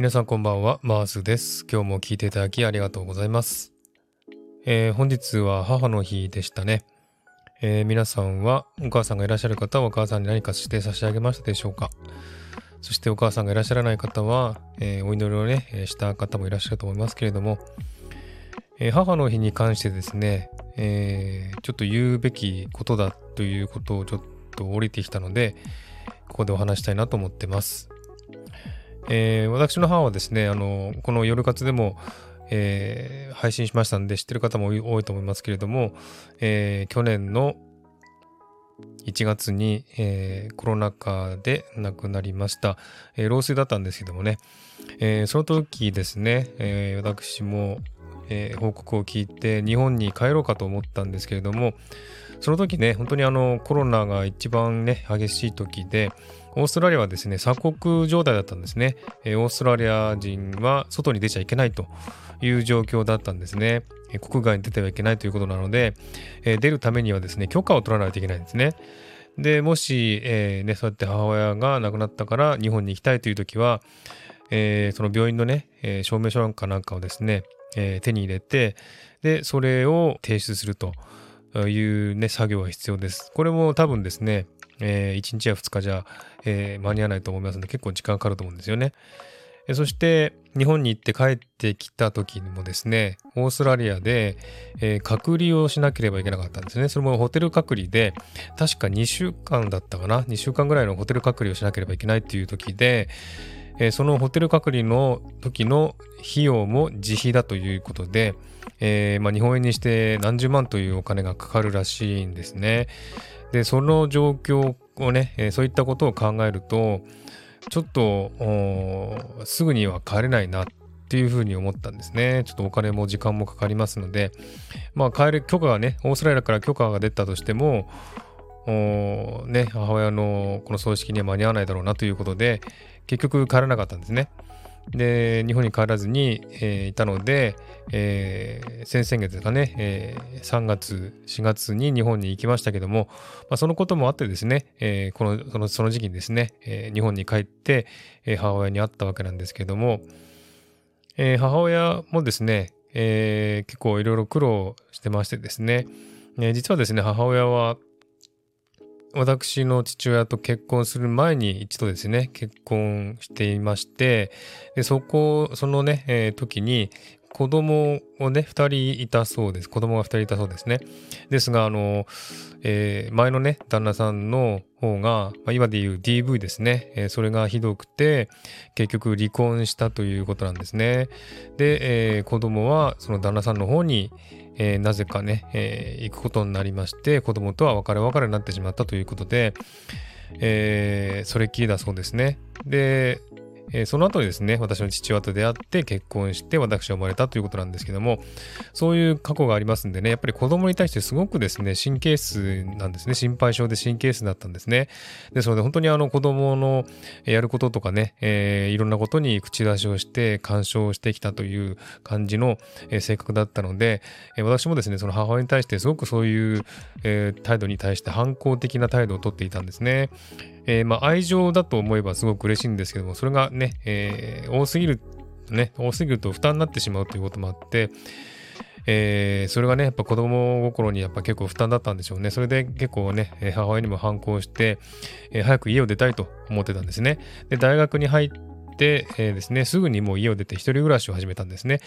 皆さんこんばんは、マースです。今日も聞いていただきありがとうございます。えー本日は母の日でしたね。えー皆さんはお母さんがいらっしゃる方はお母さんに何かして差し上げましたでしょうか？そしてお母さんがいらっしゃらない方は、えーお祈りをね、した方もいらっしゃると思いますけれども、え母の日に関してですね、えちょっと言うべきことだということをちょっと降りてきたので、ここでお話したいなと思ってます。えー私の母はですね、あの、この夜活でも、えー配信しましたんで知ってる方も多いと思いますけれども、えー去年の1月に、えーコロナ禍で亡くなりました、えー老衰だったんですけどもね、えーその時ですね、え私も、え報告を聞いて日本に帰ろうかと思ったんですけれどもその時ね本当にあのコロナが一番ね激しい時でオーストラリアはですね鎖国状態だったんですね、えオーストラリア人は外に出ちゃいけないという状況だったんですね。国外に出てはいけないということなので、え出るためにはですね許可を取らないといけないんですね。でもし、えーね、そうやって母親が亡くなったから日本に行きたいという時は、えーその病院のね、え証明書かなんかをですね、えー手に入れてでそれを提出するというね作業が必要です。これも多分ですね、え1日や2日じゃ、えー間に合わないと思いますので結構時間かかると思うんですよね。えそして日本に行って帰ってきた時にもですねオーストラリアで、えー隔離をしなければいけなかったんですね。それもホテル隔離で確か2週間だったかな？2週間ぐらいのホテル隔離をしなければいけないっていう時で、えそのホテル隔離の時の費用も自費だということで、えーまあ、日本円にして何十万というお金がかかるらしいんですね。でその状況をね、えそういったことを考えるとちょっとすぐには帰れないなっていうふうに思ったんですね。ちょっとお金も時間もかかりますので、まあ帰る許可がね、オーストラリアから許可が出たとしても、ね、母親のこの葬式には間に合わないだろうなということで、結局帰らなかったんですね。で、日本に帰らずに、えーいたので、えー先々月ですかね、えー3月、4月に日本に行きましたけども、まあ、そのこともあってですね、えーこのそのその時期にですね、えー日本に帰って、えー母親に会ったわけなんですけども、えー母親もですね、えー結構いろいろ苦労してましてですね、えー実はですね、母親は私の父親と結婚する前に一度ですね、結婚していまして、でそこ、そのね、えー時に子供をね、二人いたそうです。子供が二人いたそうですね。ですが、あの、えー前のね、旦那さんの方が、まあ、今で言う DV ですね、えーそれがひどくて、結局離婚したということなんですね。で、えー子供はその旦那さんの方に、えーなぜかね、えー行くことになりまして、子供とは別れ別れになってしまったということで、えーそれっきりだそうですね。で、えーその後にですね、私の父親と出会って結婚して私は生まれたということなんですけども、そういう過去がありますんでね、やっぱり子供に対してすごくですね、神経質なんですね。心配性で神経質だったんですね。ですので、本当にあの子供のやることとかね、えーいろんなことに口出しをして干渉してきたという感じの、性格だったので、え私もですね、その母親に対してすごくそういう、えー態度に対して反抗的な態度をとっていたんですね。えーまあ、愛情だと思えばすごく嬉しいんですけども、それがね、ねえー多すぎる、ね、多すぎると負担になってしまうということもあって、えーそれがね、やっぱ子供心にやっぱ結構負担だったんでしょうね。それで結構ね、母親にも反抗して、えー早く家を出たいと思ってたんですね。で、大学に入って、えーですね、すぐにもう家を出て一人暮らしを始めたんですね。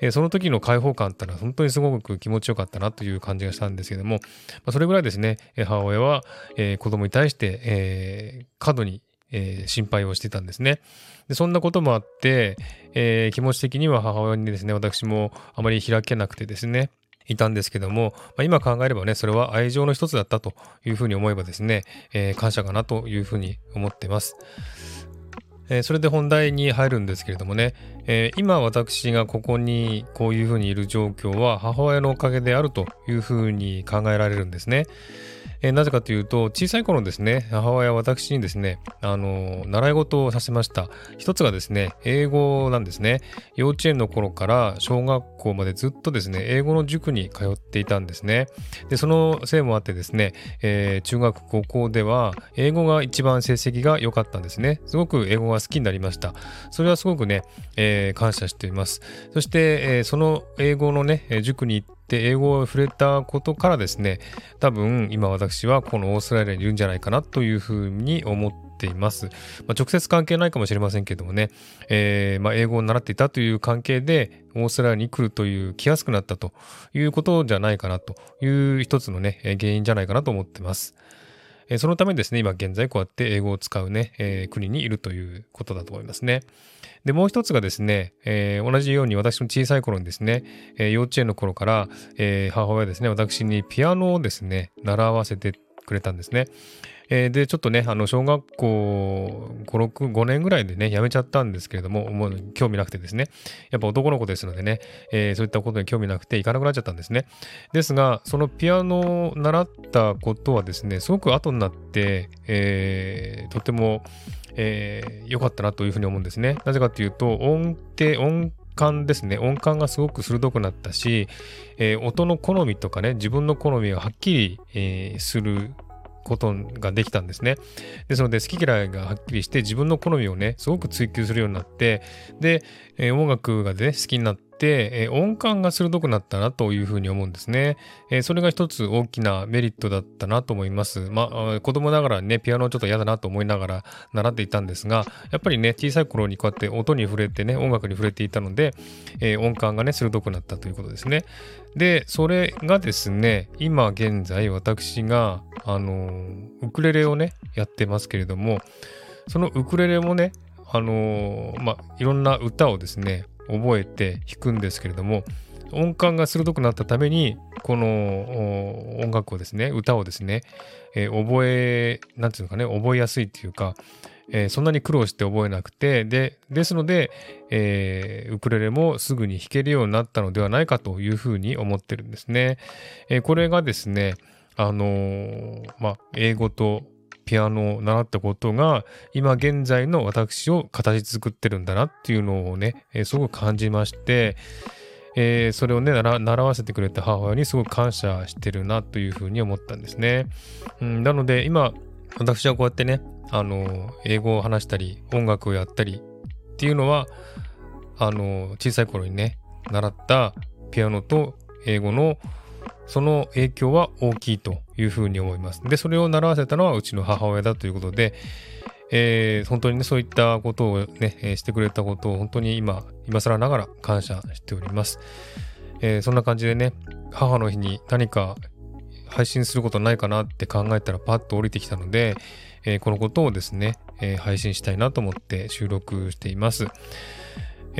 えその時の解放感ってのは本当にすごく気持ちよかったなという感じがしたんですけども、まあ、それぐらいですね、母親は、えー子供に対して、え過度に、えー心配をしてたんですね。でそんなこともあって、えー気持ち的には母親にですね、私もあまり開けなくてですね、いたんですけども、まあ、今考えればね、それは愛情の一つだったというふうに思えばですね、えー感謝かなというふうに思ってます。えーそれで本題に入るんですけれどもね、えー今私がここにこういうふうにいる状況は母親のおかげであるというふうに考えられるんですね。えー、なぜかというと、小さい頃ですね、母親は私にですね、あの、習い事をさせました。一つがですね、英語なんですね。幼稚園の頃から小学校までずっとですね、英語の塾に通っていたんですね。で、そのせいもあってですね、えー、中学、高校では、英語が一番成績が良かったんですね。すごく英語が好きになりました。それはすごくね、え、感謝しています。そして、え、その英語のね、塾に行って、で英語を触れたことからですね多分今私はこのオーストラリアにいるんじゃないかなというふうに思っています、まあ、直接関係ないかもしれませんけどもね、えー、まあ、英語を習っていたという関係でオーストラリアに来るという来やすくなったということじゃないかなという一つのね原因じゃないかなと思ってます。えそのためですね、今現在こうやって英語を使うね、えー、国にいるということだと思いますね。で、もう一つがですね、えー、同じように私の小さい頃にですね、えー、幼稚園の頃から、え、母親ですね、私にピアノをですね、習わせてくれたんですね。えー、で、ちょっとね、あの、小学校5、6、5年ぐらいでね、辞めちゃったんですけれども、もう興味なくてですね、やっぱ男の子ですのでね、えー、そういったことに興味なくて行かなくなっちゃったんですね。ですが、そのピアノを習ったことはですね、すごく後になって、えー、とても、えー、良かったなというふうに思うんですね。なぜかというと、音程、音感ですね。音感がすごく鋭くなったし、えー、音の好みとかね、自分の好みがはっきり、えー、することができたんですね。ですので、好き嫌いがはっきりして、自分の好みをね、すごく追求するようになって、で、音楽がね、好きになって、え、音感が鋭くなったなというふうに思うんですね。え、それが一つ大きなメリットだったなと思います。まあ、子供ながらね、ピアノちょっと嫌だなと思いながら習っていたんですが、やっぱりね、小さい頃にこうやって音に触れてね、音楽に触れていたので、え、音感がね、鋭くなったということですね。で、それがですね、今現在私が、あのウクレレをね、やってますけれども、そのウクレレもね、あのまあ、いろんな歌をですね、覚えて弾くんですけれども音感が鋭くなったためにこの音楽をですね歌をですね、えー、覚えなんていうのかね覚えやすいっていうか、えー、そんなに苦労して覚えなくてでですので、えー、ウクレレもすぐに弾けるようになったのではないかというふうに思ってるんですね。えこれがですねあのまあ英語とピアノを習ったことが、今現在の私を形作ってるんだなっていうのをね、えー、すごく感じまして、えー、それをね習わせてくれた母親にすごく感謝してるなというふうに思ったんですね。うん、なので今、私はこうやってね、あの、英語を話したり、音楽をやったりっていうのは、あの、小さい頃にね、習ったピアノと英語のその影響は大きいというふうに思います。で、それを習わせたのはうちの母親だということで、えー、本当にね、そういったことをね、えー、してくれたことを本当に今、今更ながら感謝しております。えー、そんな感じでね、母の日に何か配信することないかなって考えたらパッと降りてきたので、えこのことをですね、え配信したいなと思って収録しています。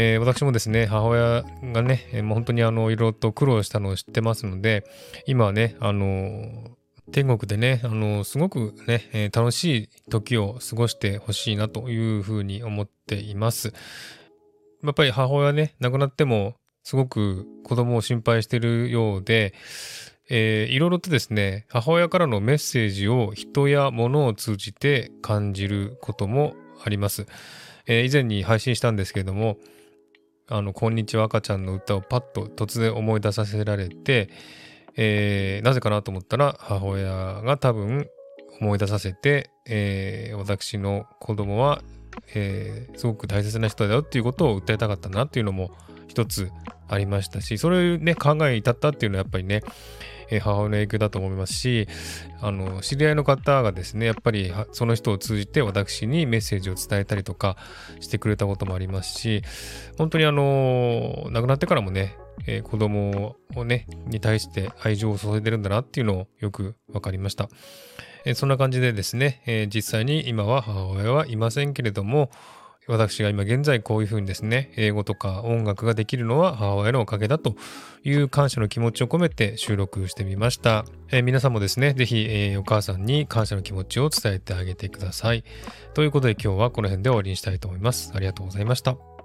えー、私もですね、母親がね、もう本当にあの、いろいろと苦労したのを知ってますので、今はね、あの天国でね、あのすごくね、えー、楽しい時を過ごしてほしいなというふうに思っています。やっぱり母親ね、亡くなっても、すごく子供を心配してるようで、えー、いろいろとですね、母親からのメッセージを人や物を通じて感じることもあります。えー、以前に配信したんですけれども、あの、こんにちは赤ちゃんの歌をパッと突然思い出させられて、えー、なぜかなと思ったら母親が多分思い出させて、えー、私の子供は、えー、すごく大切な人だよっていうことを訴えたかったなっていうのも一つありましたし、それをね、考えに至ったっていうのはやっぱりね、え母親の影響だと思いますし、あの、知り合いの方がですね、やっぱりその人を通じて私にメッセージを伝えたりとかしてくれたこともありますし、本当にあの、亡くなってからもね、えー、子供をね、に対して愛情を注いでるんだなっていうのをよくわかりました。えー、そんな感じでですね、えー、実際に今は母親はいませんけれども、私が今現在こういうふうにですね、英語とか音楽ができるのは母親のおかげだという感謝の気持ちを込めて収録してみました。えー、皆さんもですね、ぜひ、えー、お母さんに感謝の気持ちを伝えてあげてください。ということで今日はこの辺で終わりにしたいと思います。ありがとうございました。